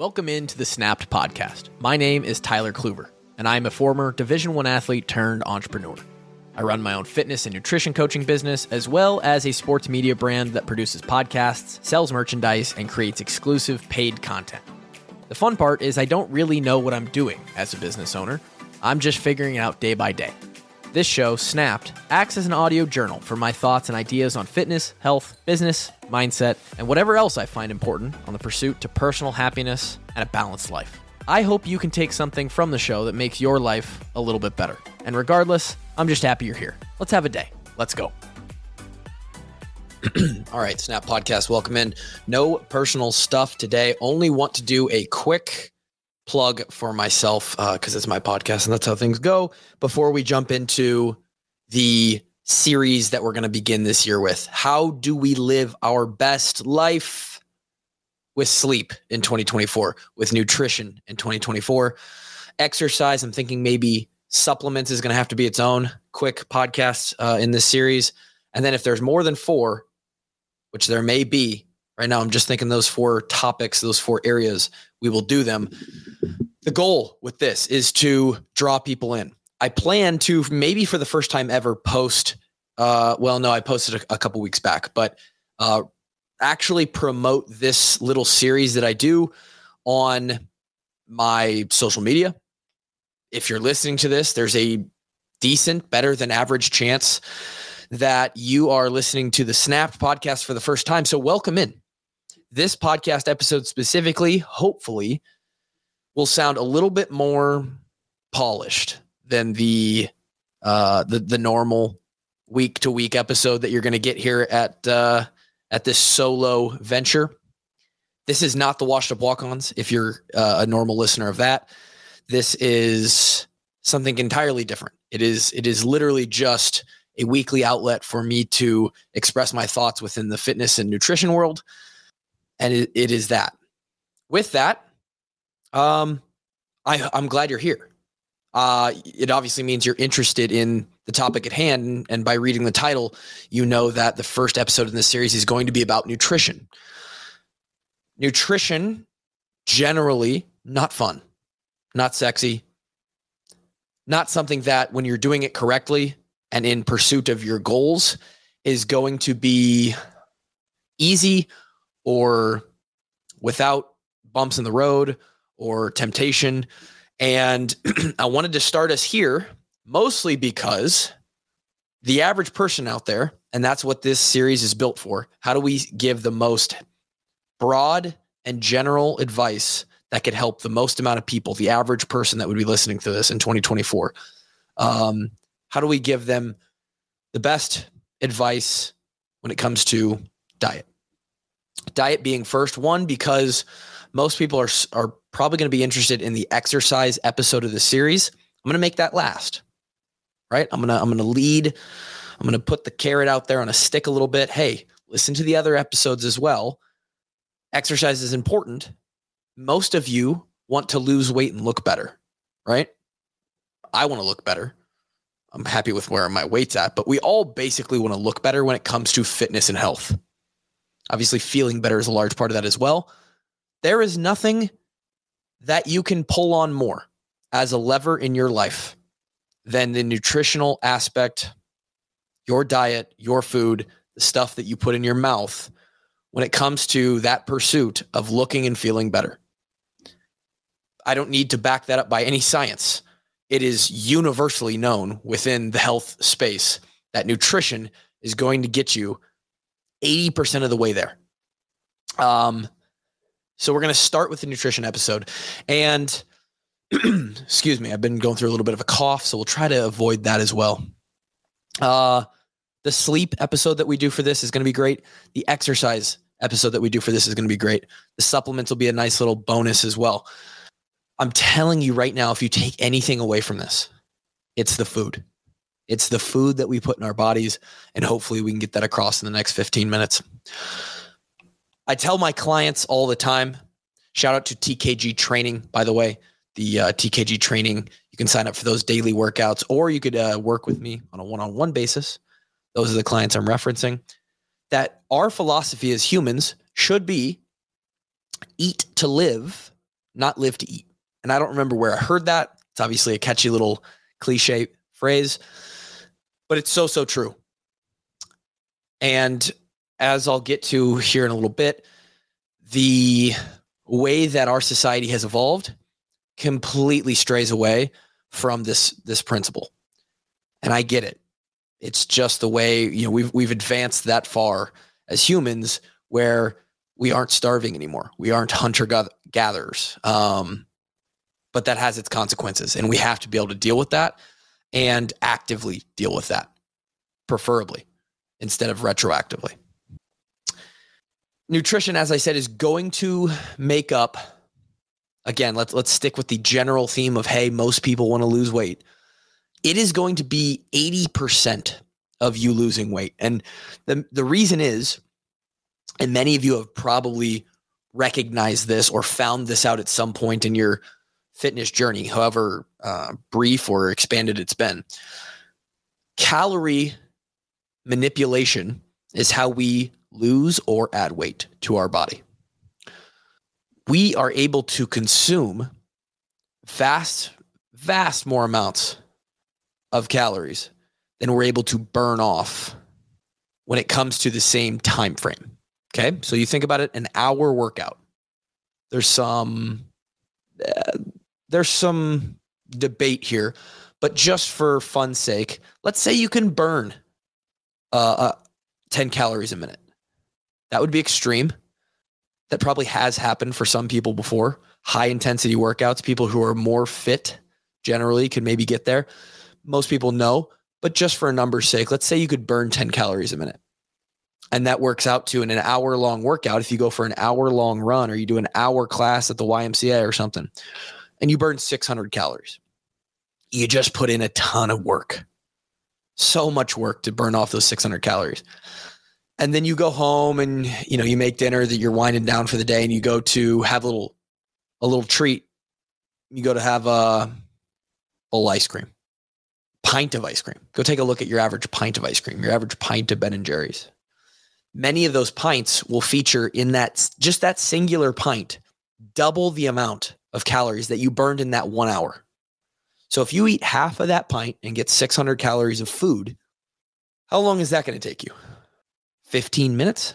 Welcome into the Snapped podcast. My name is Tyler Kluver, and I'm a former Division 1 athlete turned entrepreneur. I run my own fitness and nutrition coaching business, as well as a sports media brand that produces podcasts, sells merchandise, and creates exclusive paid content. The fun part is I don't really know what I'm doing as a business owner. I'm just figuring it out day by day. This show, Snapped, acts as an audio journal for my thoughts and ideas on fitness, health, business, mindset, and whatever else I find important on the pursuit to personal happiness and a balanced life. I hope you can take something from the show that makes your life a little bit better. And regardless, I'm just happy you're here. Let's have a day. Let's go. All right, Snap Podcast, welcome in. No personal stuff today. Only want to do a quick plug for myself because uh, it's my podcast and that's how things go. Before we jump into the series that we're going to begin this year with, how do we live our best life with sleep in 2024, with nutrition in 2024, exercise? I'm thinking maybe supplements is going to have to be its own quick podcast uh, in this series. And then if there's more than four, which there may be, right now i'm just thinking those four topics those four areas we will do them. The goal with this is to draw people in. I plan to maybe for the first time ever post uh, well no i posted a, a couple weeks back but uh, actually promote this little series that i do on my social media. If you're listening to this there's a decent better than average chance that you are listening to the Snapped podcast for the first time. So, welcome in this podcast episode specifically, hopefully, will sound a little bit more polished than the uh, the the normal week to week episode that you're going to get here at uh, at this solo venture. This is not the washed up walk-ons. If you're uh, a normal listener of that, this is something entirely different. It is it is literally just a weekly outlet for me to express my thoughts within the fitness and nutrition world and it, it is that. With that, um, I, I'm glad you're here. Uh, it obviously means you're interested in the topic at hand, and by reading the title, you know that the first episode in this series is going to be about nutrition. Nutrition, generally, not fun, not sexy, not something that when you're doing it correctly and in pursuit of your goals is going to be easy or without bumps in the road or temptation. And I wanted to start us here mostly because the average person out there, and that's what this series is built for. How do we give the most broad and general advice that could help the most amount of people, the average person that would be listening to this in 2024? Um, how do we give them the best advice when it comes to diet? Diet being first one because most people are are probably going to be interested in the exercise episode of the series i'm going to make that last right? I'm going to i'm going to lead i'm going to put the carrot out there on a stick a little bit. Hey listen to the other episodes as well. Exercise is important. Most of you want to lose weight and look better right? I want to look better. I'm happy with where my weight's at but we all basically want to look better when it comes to fitness and health Obviously, feeling better is a large part of that as well. There is nothing that you can pull on more as a lever in your life than the nutritional aspect, your diet, your food, the stuff that you put in your mouth when it comes to that pursuit of looking and feeling better. I don't need to back that up by any science. It is universally known within the health space that nutrition is going to get you 80% of the way there. Um, so we're going to start with the nutrition episode. And excuse me, I've been going through a little bit of a cough, so we'll try to avoid that as well. Uh, the sleep episode that we do for this is going to be great. The exercise episode that we do for this is going to be great. The supplements will be a nice little bonus as well. I'm telling you right now, if you take anything away from this, it's the food. It's the food that we put in our bodies, and hopefully we can get that across in the next 15 minutes. I tell my clients all the time, shout out to TKG training, by the way, the uh, TKG training. You can sign up for those daily workouts, or you could uh, work with me on a one on one basis. Those are the clients I'm referencing. That our philosophy as humans should be eat to live not live to eat. And I don't remember where I heard that. It's obviously a catchy little cliche phrase, but it's so, so true. And as I'll get to here in a little bit, the way that our society has evolved completely strays away from this this principle. And I get it. It's just the way, you know, we've we've advanced that far as humans where we aren't starving anymore. We aren't hunter gatherers. Um, but that has its consequences and we have to be able to deal with that and actively deal with that preferably instead of retroactively. Nutrition as i said is going to make up again let's let's stick with the general theme of hey most people want to lose weight. It is going to be 80% of you losing weight. And the the reason is and many of you have probably recognized this or found this out at some point in your fitness journey however uh, brief or expanded it's been calorie manipulation is how we lose or add weight to our body. We are able to consume vast, vast more amounts of calories than we're able to burn off when it comes to the same time frame. Okay. So you think about it an hour workout. There's some, uh, there's some debate here, but just for fun's sake, let's say you can burn uh, uh, 10 calories a minute. That would be extreme. That probably has happened for some people before. High intensity workouts, people who are more fit generally could maybe get there. Most people know, but just for a number's sake, let's say you could burn 10 calories a minute. And that works out to in an hour long workout. If you go for an hour long run or you do an hour class at the YMCA or something, and you burn 600 calories, you just put in a ton of work. So much work to burn off those 600 calories. And then you go home and you know you make dinner that you're winding down for the day and you go to have a little a little treat. You go to have a bowl ice cream pint of ice cream. Go take a look at your average pint of ice cream your average pint of ben and jerry's. Many of those pints will feature in that just that singular pint double the amount of calories that you burned in that one hour so if you eat half of that pint and get 600 calories of food how long is that going to take you 15 minutes.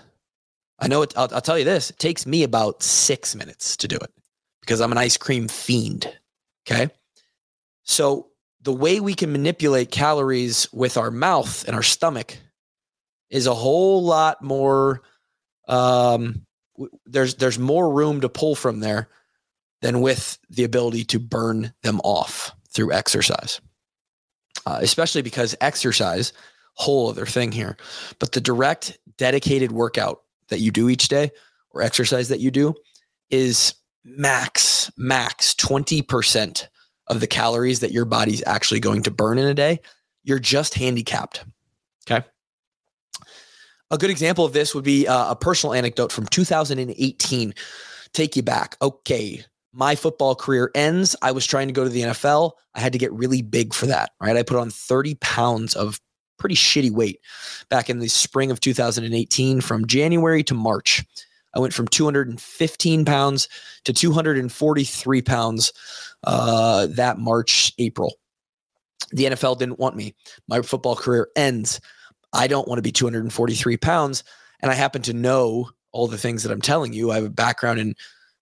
I know it, I'll, I'll tell you this it takes me about six minutes to do it because I'm an ice cream fiend. Okay. So the way we can manipulate calories with our mouth and our stomach is a whole lot more um, there's there's more room to pull from there than with the ability to burn them off through exercise uh, especially because exercise whole other thing here. But the direct, dedicated workout that you do each day or exercise that you do is max, max 20% of the calories that your body's actually going to burn in a day. You're just handicapped. Okay. A good example of this would be uh, a personal anecdote from 2018. Take you back. Okay. My football career ends. I was trying to go to the NFL. I had to get really big for that, right? I put on 30 pounds of pretty shitty weight back in the spring of 2018 from January to March. I went from 215 pounds to 243 pounds uh, that March, April. The NFL didn't want me. My football career ends. I don't want to be 243 pounds. And I happen to know all the things that I'm telling you. I have a background in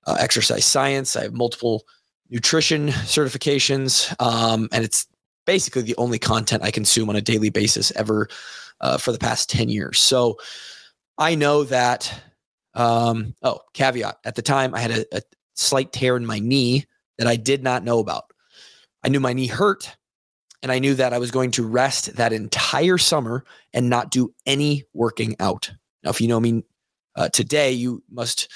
uh, exercise science, I have multiple nutrition certifications, um, and it's basically the only content I consume on a daily basis ever uh, for the past 10 years. So I know that, um, oh, caveat at the time, I had a, a slight tear in my knee that I did not know about. I knew my knee hurt and I knew that I was going to rest that entire summer and not do any working out. Now, if you know me uh, today, you must,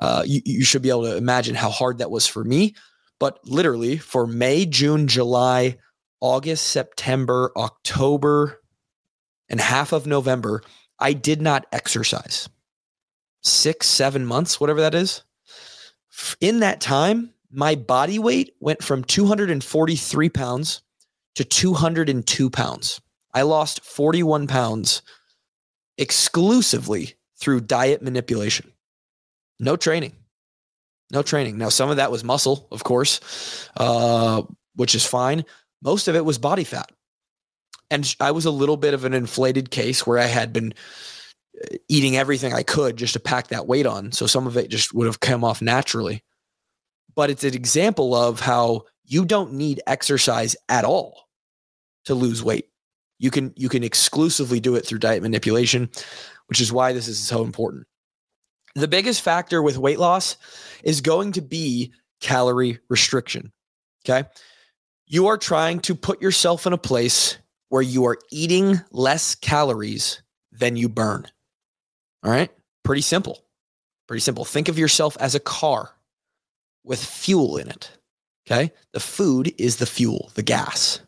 uh, you, you should be able to imagine how hard that was for me. But literally for May, June, July, August, September, October, and half of November, I did not exercise. Six, seven months, whatever that is. In that time, my body weight went from 243 pounds to 202 pounds. I lost 41 pounds exclusively through diet manipulation. No training, No training. Now, some of that was muscle, of course, uh, which is fine. Most of it was body fat. And I was a little bit of an inflated case where I had been uh, eating everything I could just to pack that weight on. So some of it just would have come off naturally. But it's an example of how you don't need exercise at all to lose weight. You can you can exclusively do it through diet manipulation, which is why this is so important. The biggest factor with weight loss is going to be calorie restriction. Okay? You are trying to put yourself in a place where you are eating less calories than you burn. All right? Pretty simple. Pretty simple. Think of yourself as a car with fuel in it. Okay? The food is the fuel, the gas.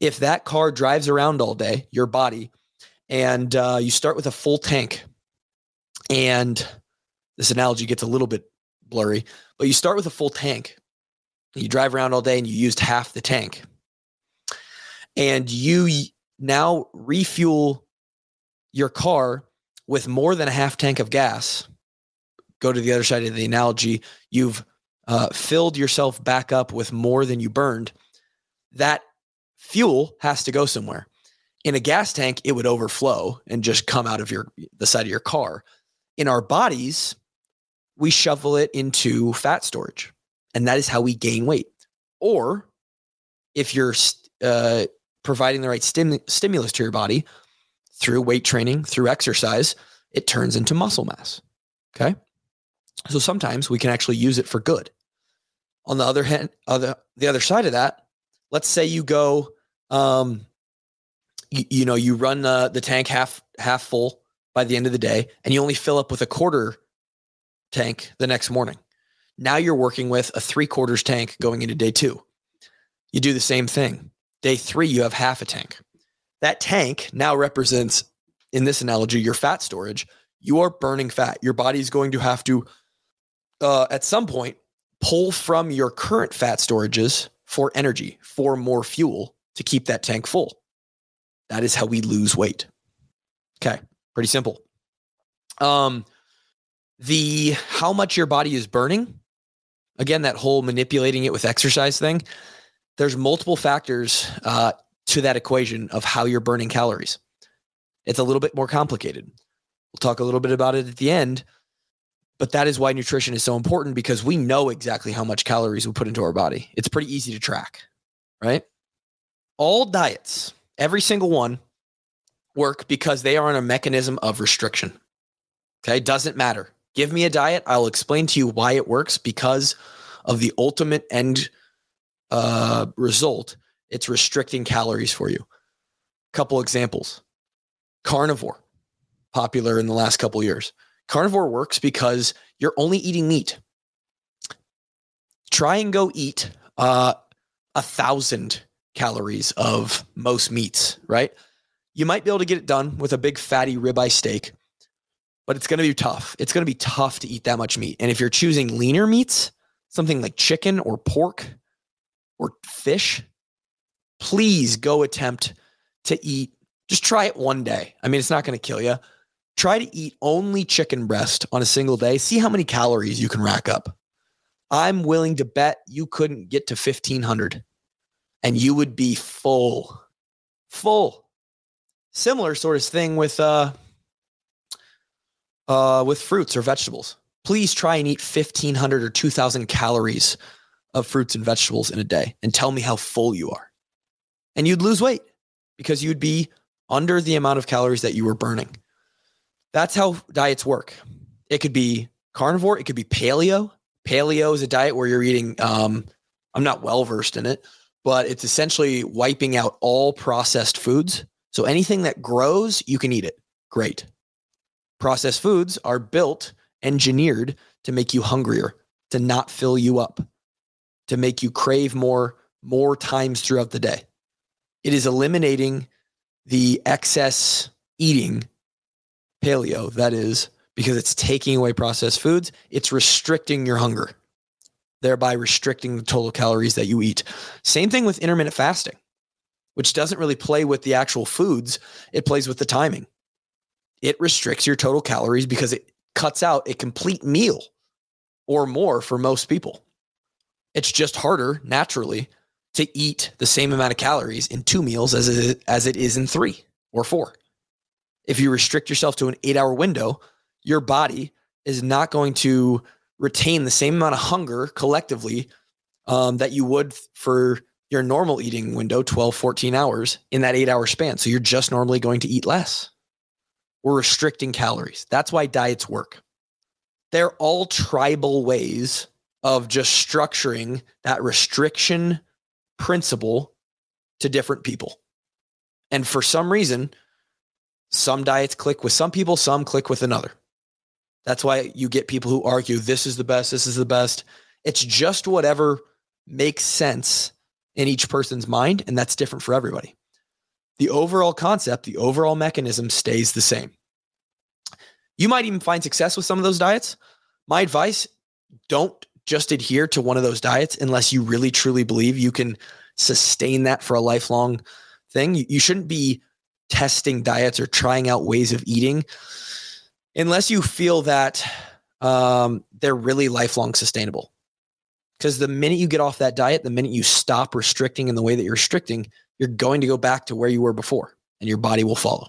If that car drives around all day, your body, and uh, you start with a full tank, and this analogy gets a little bit blurry, but you start with a full tank. You drive around all day and you used half the tank. And you now refuel your car with more than a half tank of gas. Go to the other side of the analogy. You've uh, filled yourself back up with more than you burned. That fuel has to go somewhere. In a gas tank, it would overflow and just come out of your the side of your car. In our bodies, we shovel it into fat storage. And that is how we gain weight. Or if you're uh, providing the right stim- stimulus to your body through weight training, through exercise, it turns into muscle mass. Okay. So sometimes we can actually use it for good. On the other hand, other, the other side of that, let's say you go, um, you, you know, you run the, the tank half half full by the end of the day, and you only fill up with a quarter tank the next morning. Now you're working with a three quarters tank going into day two. You do the same thing. Day three, you have half a tank. That tank now represents, in this analogy, your fat storage. You are burning fat. Your body is going to have to, uh, at some point, pull from your current fat storages for energy, for more fuel to keep that tank full. That is how we lose weight. Okay, pretty simple. Um, the how much your body is burning again that whole manipulating it with exercise thing there's multiple factors uh, to that equation of how you're burning calories it's a little bit more complicated we'll talk a little bit about it at the end but that is why nutrition is so important because we know exactly how much calories we put into our body it's pretty easy to track right all diets every single one work because they are on a mechanism of restriction okay doesn't matter Give me a diet. I'll explain to you why it works because of the ultimate end uh, result. It's restricting calories for you. Couple examples carnivore, popular in the last couple years. Carnivore works because you're only eating meat. Try and go eat uh, a thousand calories of most meats, right? You might be able to get it done with a big fatty ribeye steak but it's going to be tough. It's going to be tough to eat that much meat. And if you're choosing leaner meats, something like chicken or pork or fish, please go attempt to eat. Just try it one day. I mean, it's not going to kill you. Try to eat only chicken breast on a single day. See how many calories you can rack up. I'm willing to bet you couldn't get to 1500 and you would be full. Full. Similar sort of thing with uh uh, with fruits or vegetables. Please try and eat 1,500 or 2,000 calories of fruits and vegetables in a day and tell me how full you are. And you'd lose weight because you'd be under the amount of calories that you were burning. That's how diets work. It could be carnivore, it could be paleo. Paleo is a diet where you're eating, um, I'm not well versed in it, but it's essentially wiping out all processed foods. So anything that grows, you can eat it. Great. Processed foods are built, engineered to make you hungrier, to not fill you up, to make you crave more more times throughout the day. It is eliminating the excess eating paleo that is because it's taking away processed foods, it's restricting your hunger, thereby restricting the total calories that you eat. Same thing with intermittent fasting, which doesn't really play with the actual foods, it plays with the timing it restricts your total calories because it cuts out a complete meal or more for most people. It's just harder naturally to eat the same amount of calories in two meals as it, as it is in three or four. If you restrict yourself to an eight hour window, your body is not going to retain the same amount of hunger collectively um, that you would for your normal eating window 12 14 hours in that eight hour span. So you're just normally going to eat less. We're restricting calories. That's why diets work. They're all tribal ways of just structuring that restriction principle to different people. And for some reason some diets click with some people some click with another that's why you get people who argue this is the best this is the best it's just whatever makes sense in each person's mind, and that's different for everybody. The overall concept, the overall mechanism stays the same. You might even find success with some of those diets. My advice don't just adhere to one of those diets unless you really truly believe you can sustain that for a lifelong thing. You, shouldn't be testing diets or trying out ways of eating unless you feel that um, they're really lifelong sustainable. Because the minute you get off that diet, the minute you stop restricting in the way that you're restricting, you're going to go back to where you were before and your body will follow.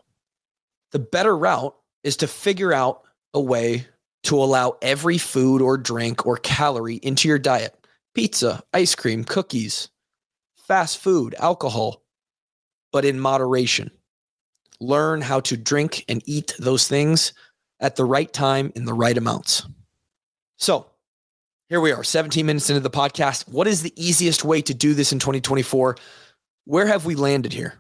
The better route is to figure out a way to allow every food or drink or calorie into your diet pizza, ice cream, cookies, fast food, alcohol, but in moderation. Learn how to drink and eat those things at the right time in the right amounts. So, here we are, 17 minutes into the podcast. What is the easiest way to do this in 2024? Where have we landed here?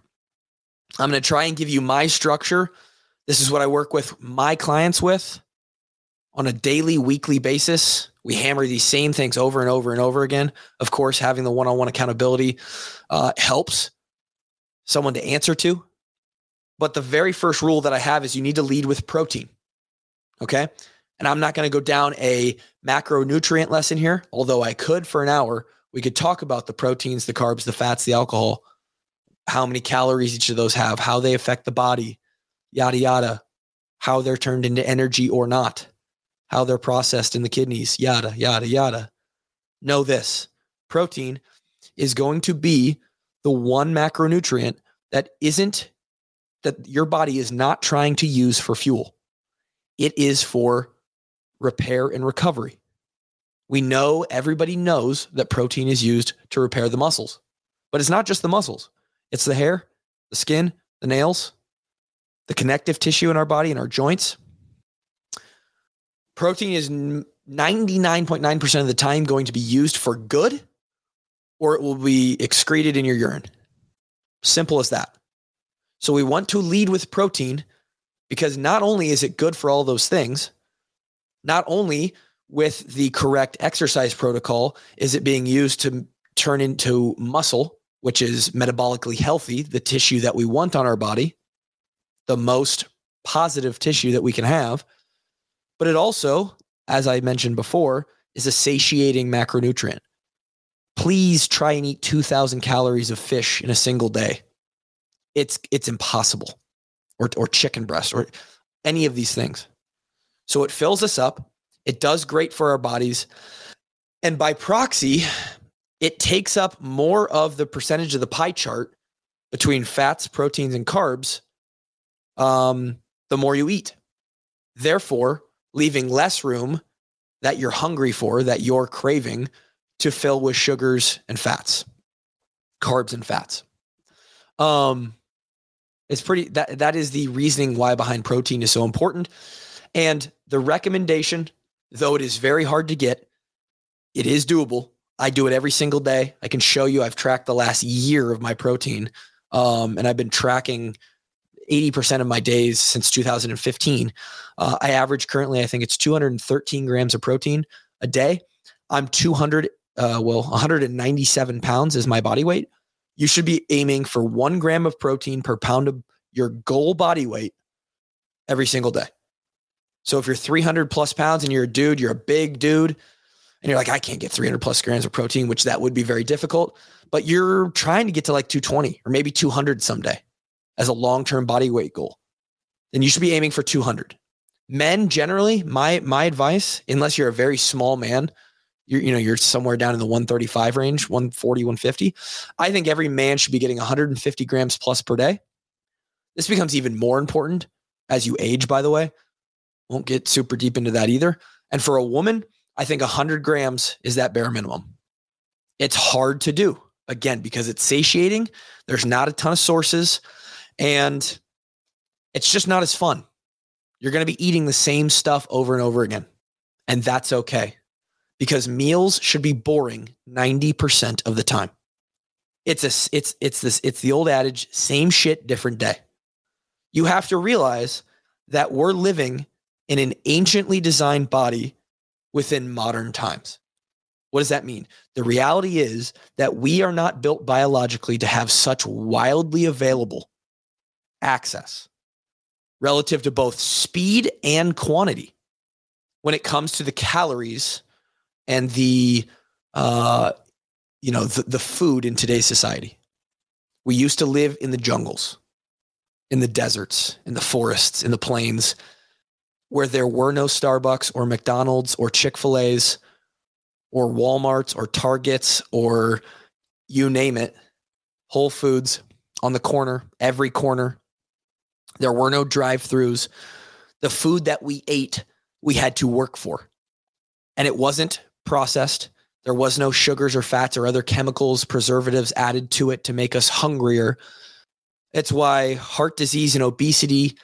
I'm going to try and give you my structure. This is what I work with my clients with on a daily, weekly basis. We hammer these same things over and over and over again. Of course, having the one on one accountability uh, helps someone to answer to. But the very first rule that I have is you need to lead with protein. Okay. And I'm not going to go down a macronutrient lesson here, although I could for an hour. We could talk about the proteins, the carbs, the fats, the alcohol, how many calories each of those have, how they affect the body, yada, yada, how they're turned into energy or not, how they're processed in the kidneys, yada, yada, yada. Know this protein is going to be the one macronutrient that isn't, that your body is not trying to use for fuel. It is for repair and recovery. We know everybody knows that protein is used to repair the muscles, but it's not just the muscles, it's the hair, the skin, the nails, the connective tissue in our body and our joints. Protein is 99.9% of the time going to be used for good or it will be excreted in your urine. Simple as that. So we want to lead with protein because not only is it good for all those things, not only with the correct exercise protocol is it being used to turn into muscle, which is metabolically healthy, the tissue that we want on our body, the most positive tissue that we can have. But it also, as I mentioned before, is a satiating macronutrient. Please try and eat 2000 calories of fish in a single day. It's it's impossible. Or or chicken breast or any of these things. So it fills us up. It does great for our bodies. And by proxy, it takes up more of the percentage of the pie chart between fats, proteins, and carbs um, the more you eat. Therefore, leaving less room that you're hungry for, that you're craving to fill with sugars and fats, carbs and fats. Um, it's pretty that that is the reasoning why behind protein is so important. And the recommendation, though it is very hard to get, it is doable. I do it every single day. I can show you I've tracked the last year of my protein. Um, and I've been tracking 80% of my days since 2015. Uh, I average currently, I think it's 213 grams of protein a day. I'm 200, uh, well, 197 pounds is my body weight. You should be aiming for one gram of protein per pound of your goal body weight every single day. So if you're 300 plus pounds and you're a dude, you're a big dude, and you're like, I can't get 300 plus grams of protein, which that would be very difficult, but you're trying to get to like 220 or maybe 200 someday as a long term body weight goal, then you should be aiming for 200. Men generally, my my advice, unless you're a very small man, you're you know you're somewhere down in the 135 range, 140, 150. I think every man should be getting 150 grams plus per day. This becomes even more important as you age, by the way. Won't get super deep into that either. And for a woman, I think 100 grams is that bare minimum. It's hard to do, again, because it's satiating. There's not a ton of sources, and it's just not as fun. You're going to be eating the same stuff over and over again. And that's okay because meals should be boring 90% of the time. It's a it's it's this it's the old adage same shit different day. You have to realize that we're living in an anciently designed body within modern times. What does that mean? The reality is that we are not built biologically to have such wildly available access relative to both speed and quantity when it comes to the calories and the uh, you know the, the food in today's society. We used to live in the jungles, in the deserts, in the forests, in the plains, where there were no Starbucks or McDonald's or Chick fil A's or Walmart's or Target's or you name it, Whole Foods on the corner, every corner. There were no drive throughs. The food that we ate, we had to work for. And it wasn't processed. There was no sugars or fats or other chemicals, preservatives added to it to make us hungrier. It's why heart disease and obesity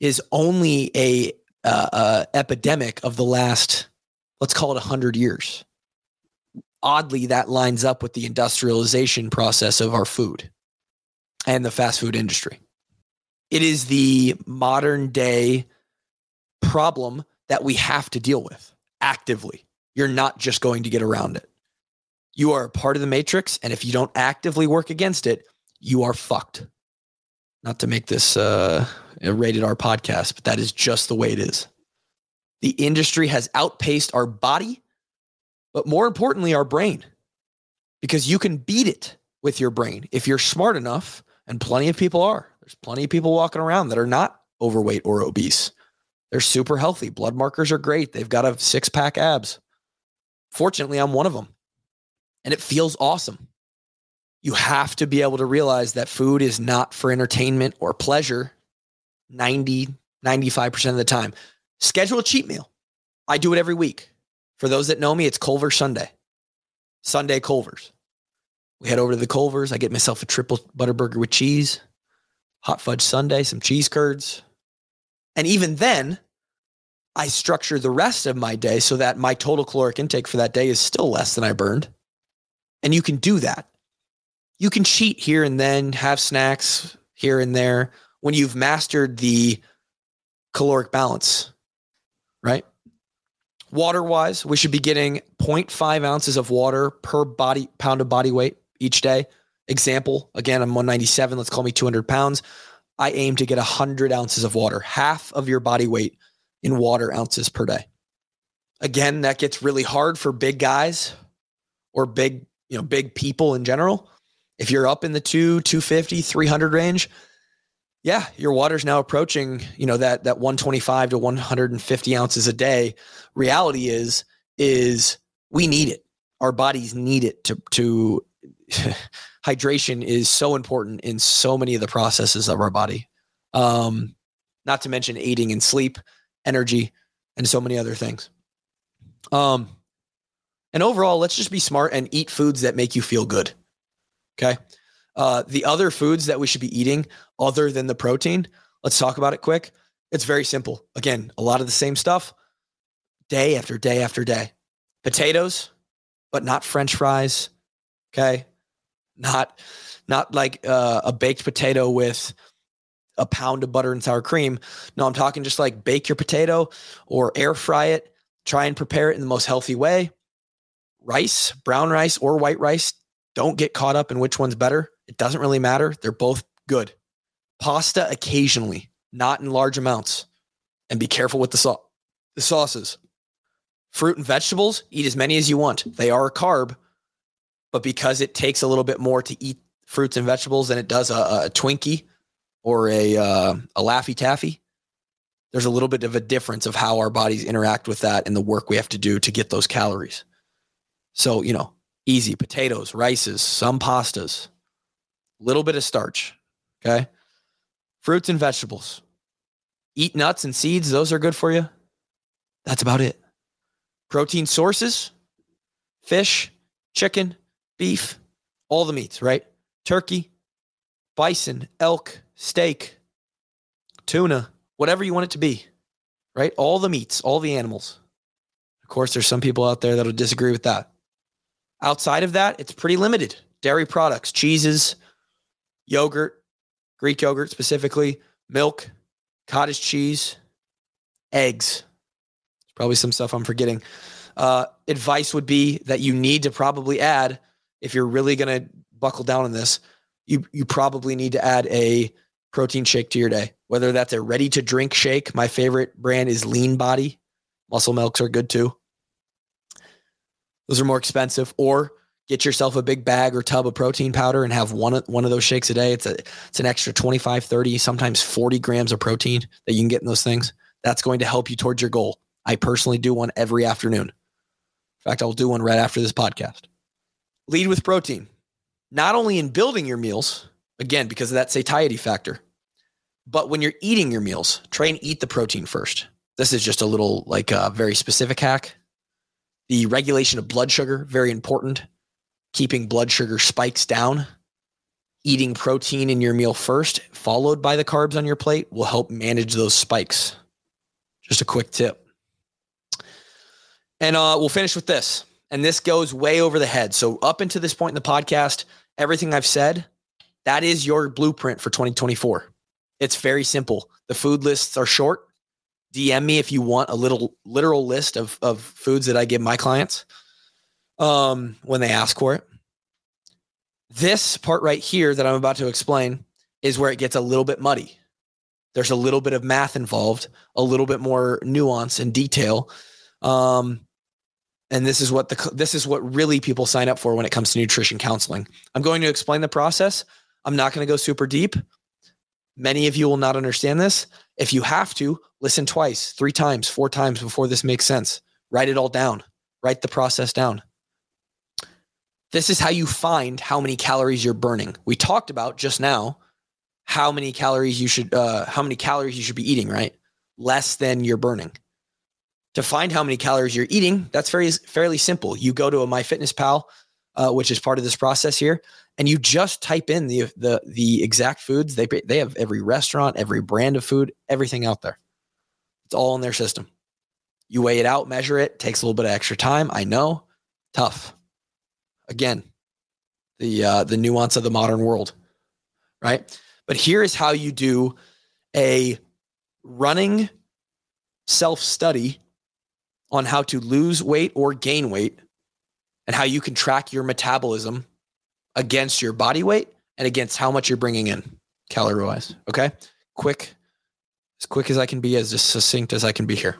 is only a uh, uh, epidemic of the last, let's call it 100 years. Oddly, that lines up with the industrialization process of our food and the fast food industry. It is the modern day problem that we have to deal with actively. You're not just going to get around it. You are a part of the matrix. And if you don't actively work against it, you are fucked. Not to make this uh, a rated R podcast, but that is just the way it is. The industry has outpaced our body, but more importantly, our brain, because you can beat it with your brain if you're smart enough, and plenty of people are. There's plenty of people walking around that are not overweight or obese. They're super healthy. Blood markers are great. They've got a six pack abs. Fortunately, I'm one of them. And it feels awesome. You have to be able to realize that food is not for entertainment or pleasure. 90, 95% of the time. Schedule a cheat meal. I do it every week. For those that know me, it's Culver Sunday. Sunday Culver's. We head over to the Culver's. I get myself a triple butter burger with cheese, hot fudge sundae, some cheese curds. And even then, I structure the rest of my day so that my total caloric intake for that day is still less than I burned. And you can do that. You can cheat here and then, have snacks here and there when you've mastered the caloric balance, right? Water wise, we should be getting 0.5 ounces of water per body pound of body weight each day. Example, again, I'm 197. Let's call me 200 pounds. I aim to get 100 ounces of water, half of your body weight in water ounces per day. Again, that gets really hard for big guys or big, you know, big people in general. If you're up in the 2, 250, 300 range, yeah, your water's now approaching, you know, that that 125 to 150 ounces a day. Reality is, is we need it. Our bodies need it to to hydration is so important in so many of the processes of our body. Um, not to mention eating and sleep, energy, and so many other things. Um, and overall, let's just be smart and eat foods that make you feel good. Okay. Uh, the other foods that we should be eating other than the protein, let's talk about it quick. It's very simple. Again, a lot of the same stuff day after day after day. Potatoes, but not french fries. Okay? Not not like uh, a baked potato with a pound of butter and sour cream. No, I'm talking just like bake your potato or air fry it. Try and prepare it in the most healthy way. Rice, brown rice or white rice, don't get caught up in which one's better. It doesn't really matter. They're both good. Pasta occasionally, not in large amounts. And be careful with the, so- the sauces. Fruit and vegetables, eat as many as you want. They are a carb, but because it takes a little bit more to eat fruits and vegetables than it does a, a Twinkie or a, uh, a Laffy Taffy, there's a little bit of a difference of how our bodies interact with that and the work we have to do to get those calories. So, you know, easy potatoes, rices, some pastas, little bit of starch. Okay. Fruits and vegetables. Eat nuts and seeds. Those are good for you. That's about it. Protein sources fish, chicken, beef, all the meats, right? Turkey, bison, elk, steak, tuna, whatever you want it to be, right? All the meats, all the animals. Of course, there's some people out there that'll disagree with that. Outside of that, it's pretty limited. Dairy products, cheeses, yogurt, Greek yogurt specifically, milk, cottage cheese, eggs. There's probably some stuff I'm forgetting. Uh, advice would be that you need to probably add, if you're really going to buckle down on this, you you probably need to add a protein shake to your day. Whether that's a ready to drink shake, my favorite brand is Lean Body. Muscle milks are good too. Those are more expensive. Or get yourself a big bag or tub of protein powder and have one of, one of those shakes a day. It's a it's an extra 25, 30, sometimes 40 grams of protein that you can get in those things. That's going to help you towards your goal. I personally do one every afternoon. In fact, I'll do one right after this podcast. Lead with protein not only in building your meals, again, because of that satiety factor, but when you're eating your meals, try and eat the protein first. This is just a little, like, a uh, very specific hack. The regulation of blood sugar, very important. Keeping blood sugar spikes down. Eating protein in your meal first, followed by the carbs on your plate, will help manage those spikes. Just a quick tip. And uh, we'll finish with this. And this goes way over the head. So, up until this point in the podcast, everything I've said, that is your blueprint for 2024. It's very simple. The food lists are short. DM me if you want a little literal list of, of foods that I give my clients um, when they ask for it. This part right here that I'm about to explain is where it gets a little bit muddy. There's a little bit of math involved, a little bit more nuance and detail. Um, and this is what the this is what really people sign up for when it comes to nutrition counseling. I'm going to explain the process. I'm not going to go super deep. Many of you will not understand this. If you have to, listen twice, three times, four times before this makes sense. Write it all down. Write the process down. This is how you find how many calories you're burning. We talked about just now how many calories you should uh, how many calories you should be eating, right? Less than you're burning to find how many calories you're eating, that's very fairly simple. You go to a MyFitnessPal, uh, which is part of this process here, and you just type in the the the exact foods. They they have every restaurant, every brand of food, everything out there. It's all in their system. You weigh it out, measure it. Takes a little bit of extra time. I know, tough. Again, the uh, the nuance of the modern world, right? But here is how you do a running self study on how to lose weight or gain weight and how you can track your metabolism against your body weight and against how much you're bringing in calorie wise. Okay. Quick, as quick as I can be, as succinct as I can be here.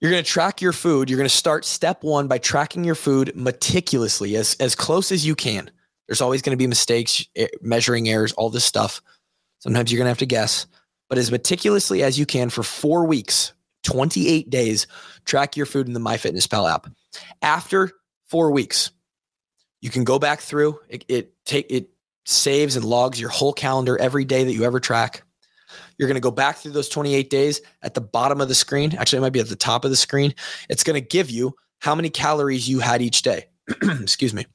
You're going to track your food. You're going to start step one by tracking your food meticulously, as, as close as you can. There's always going to be mistakes, eh, measuring errors, all this stuff. Sometimes you're going to have to guess, but as meticulously as you can for four weeks, 28 days, track your food in the MyFitnessPal app. After four weeks, you can go back through it, it take it saves and logs your whole calendar every day that you ever track. You're going to go back through those 28 days at the bottom of the screen. Actually, it might be at the top of the screen. It's going to give you how many calories you had each day. Excuse me.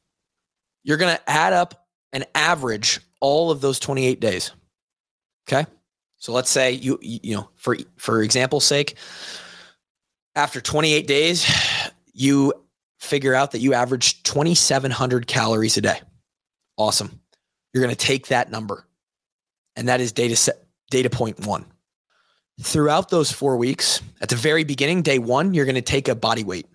You're going to add up and average all of those 28 days. Okay. So let's say you you know for for example's sake, after 28 days, you figure out that you average 2,700 calories a day. Awesome. You're going to take that number, and that is data set data point one. Throughout those four weeks, at the very beginning, day one, you're going to take a body weight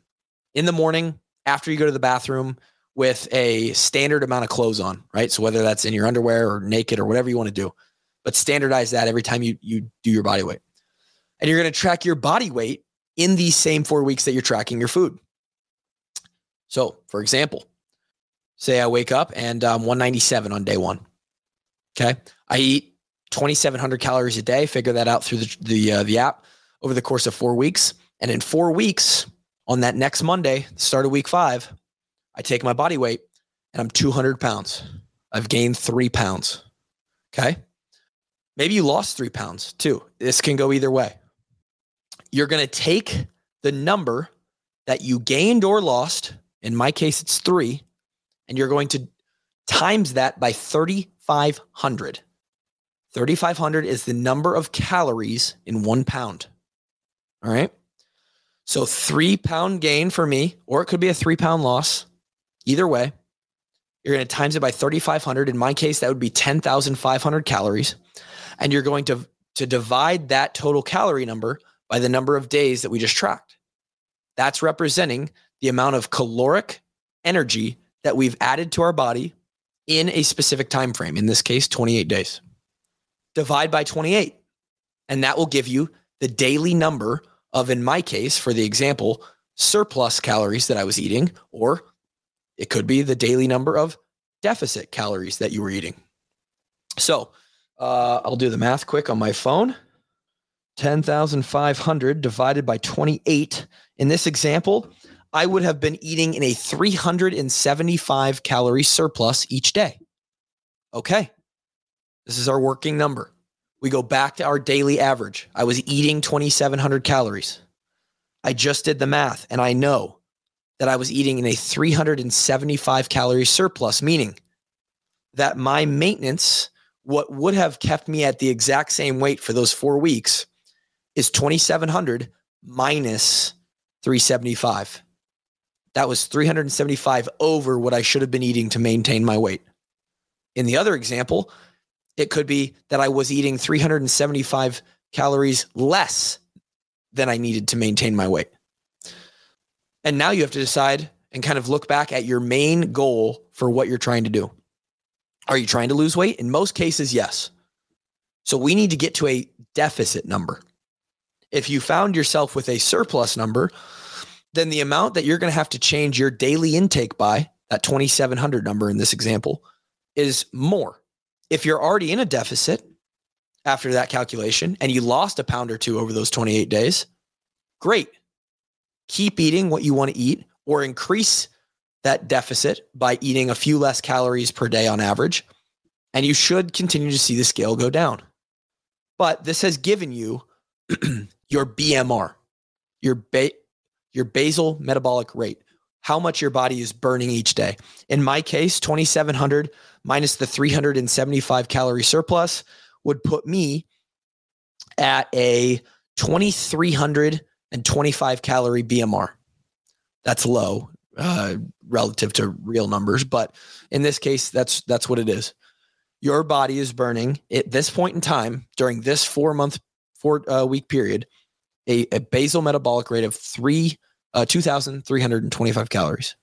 in the morning after you go to the bathroom with a standard amount of clothes on, right? So whether that's in your underwear or naked or whatever you want to do but standardize that every time you you do your body weight. And you're going to track your body weight in these same 4 weeks that you're tracking your food. So, for example, say I wake up and I'm 197 on day 1. Okay? I eat 2,700 calories a day. Figure that out through the the, uh, the app over the course of four weeks. And in four weeks, on that next Monday, start of week five, I take my body weight and I'm 200 pounds. I've gained three pounds. Okay. Maybe you lost three pounds too. This can go either way. You're going to take the number that you gained or lost. In my case, it's three. And you're going to times that by 3,500. 3,500 is the number of calories in one pound. All right. So three pound gain for me, or it could be a three pound loss. Either way, you're going to times it by 3,500. In my case, that would be 10,500 calories. And you're going to, to divide that total calorie number by the number of days that we just tracked. That's representing the amount of caloric energy that we've added to our body in a specific time frame, in this case, 28 days. Divide by 28, and that will give you the daily number of, in my case, for the example, surplus calories that I was eating, or it could be the daily number of deficit calories that you were eating. So uh, I'll do the math quick on my phone. 10,500 divided by 28. In this example, I would have been eating in a 375 calorie surplus each day. Okay. This is our working number. We go back to our daily average. I was eating 2,700 calories. I just did the math and I know that I was eating in a 375 calorie surplus, meaning that my maintenance, what would have kept me at the exact same weight for those four weeks, is 2,700 minus 375. That was 375 over what I should have been eating to maintain my weight. In the other example, it could be that I was eating 375 calories less than I needed to maintain my weight. And now you have to decide and kind of look back at your main goal for what you're trying to do. Are you trying to lose weight? In most cases, yes. So we need to get to a deficit number. If you found yourself with a surplus number, then the amount that you're going to have to change your daily intake by, that 2700 number in this example, is more. If you're already in a deficit after that calculation and you lost a pound or two over those 28 days, great. Keep eating what you want to eat or increase that deficit by eating a few less calories per day on average. And you should continue to see the scale go down. But this has given you your BMR, your ba- your basal metabolic rate, how much your body is burning each day. In my case, 2700 minus the 375 calorie surplus would put me at a 2325 calorie BMR. That's low uh, relative to real numbers, but in this case, that's that's what it is. Your body is burning at this point in time during this four month, four uh, week period a, a basal metabolic rate of three uh, 2,325 calories.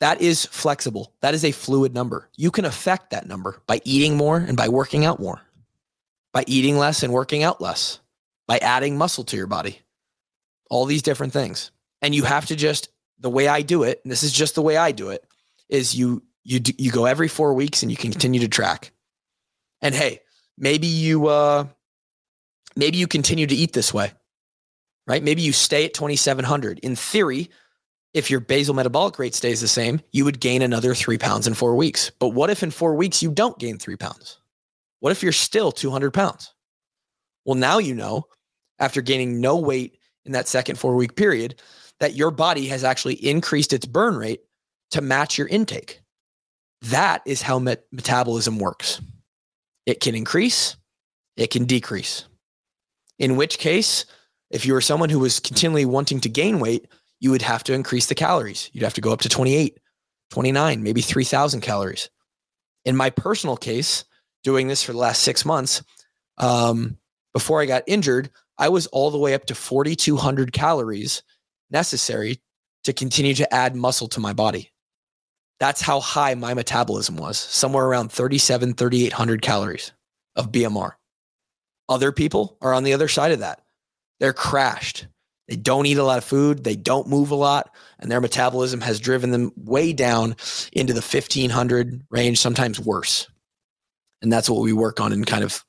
That is flexible. That is a fluid number. You can affect that number by eating more and by working out more, by eating less and working out less, by adding muscle to your body, all these different things. And you have to just, the way I do it, and this is just the way I do it, is you you do, you go every four weeks and you can continue to track. And hey, maybe you uh maybe you continue to eat this way right? Maybe you stay at 2,700. In theory, if your basal metabolic rate stays the same, you would gain another three pounds in four weeks. But what if in four weeks you don't gain three pounds? What if you're still 200 pounds? Well, now you know after gaining no weight in that second four week period that your body has actually increased its burn rate to match your intake. That is how met- metabolism works. It can increase, it can decrease. In which case, if you were someone who was continually wanting to gain weight, you would have to increase the calories. You'd have to go up to 28, 29, maybe 3,000 calories. In my personal case, doing this for the last six months, um, before I got injured, I was all the way up to 4,200 calories necessary to continue to add muscle to my body. That's how high my metabolism was, somewhere around 37, 3,800 calories of BMR. Other people are on the other side of that they're crashed. They don't eat a lot of food, they don't move a lot, and their metabolism has driven them way down into the 1500 range, sometimes worse. And that's what we work on and kind of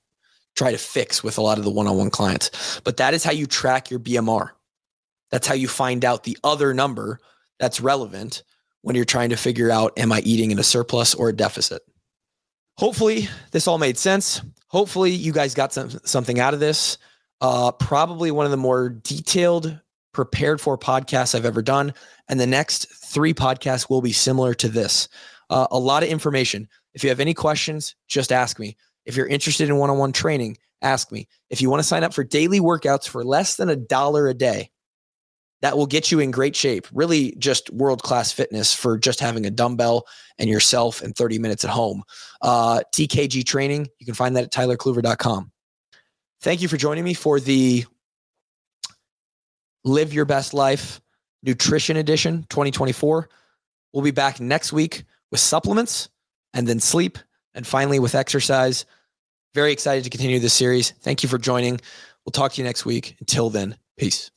try to fix with a lot of the one on one clients. But that is how you track your BMR. That's how you find out the other number that's relevant when you're trying to figure out am I eating in a surplus or a deficit? Hopefully, this all made sense. Hopefully, you guys got some, something out of this. Uh, probably one of the more detailed, prepared for podcasts I've ever done. And the next three podcasts will be similar to this. Uh, a lot of information. If you have any questions, just ask me. If you're interested in one on one training, ask me. If you want to sign up for daily workouts for less than a dollar a day, that will get you in great shape. Really, just world class fitness for just having a dumbbell and yourself and 30 minutes at home. Uh, TKG training, you can find that at tylercluver.com. Thank you for joining me for the Live Your Best Life Nutrition Edition 2024. We'll be back next week with supplements and then sleep and finally with exercise. Very excited to continue this series. Thank you for joining. We'll talk to you next week. Until then, peace.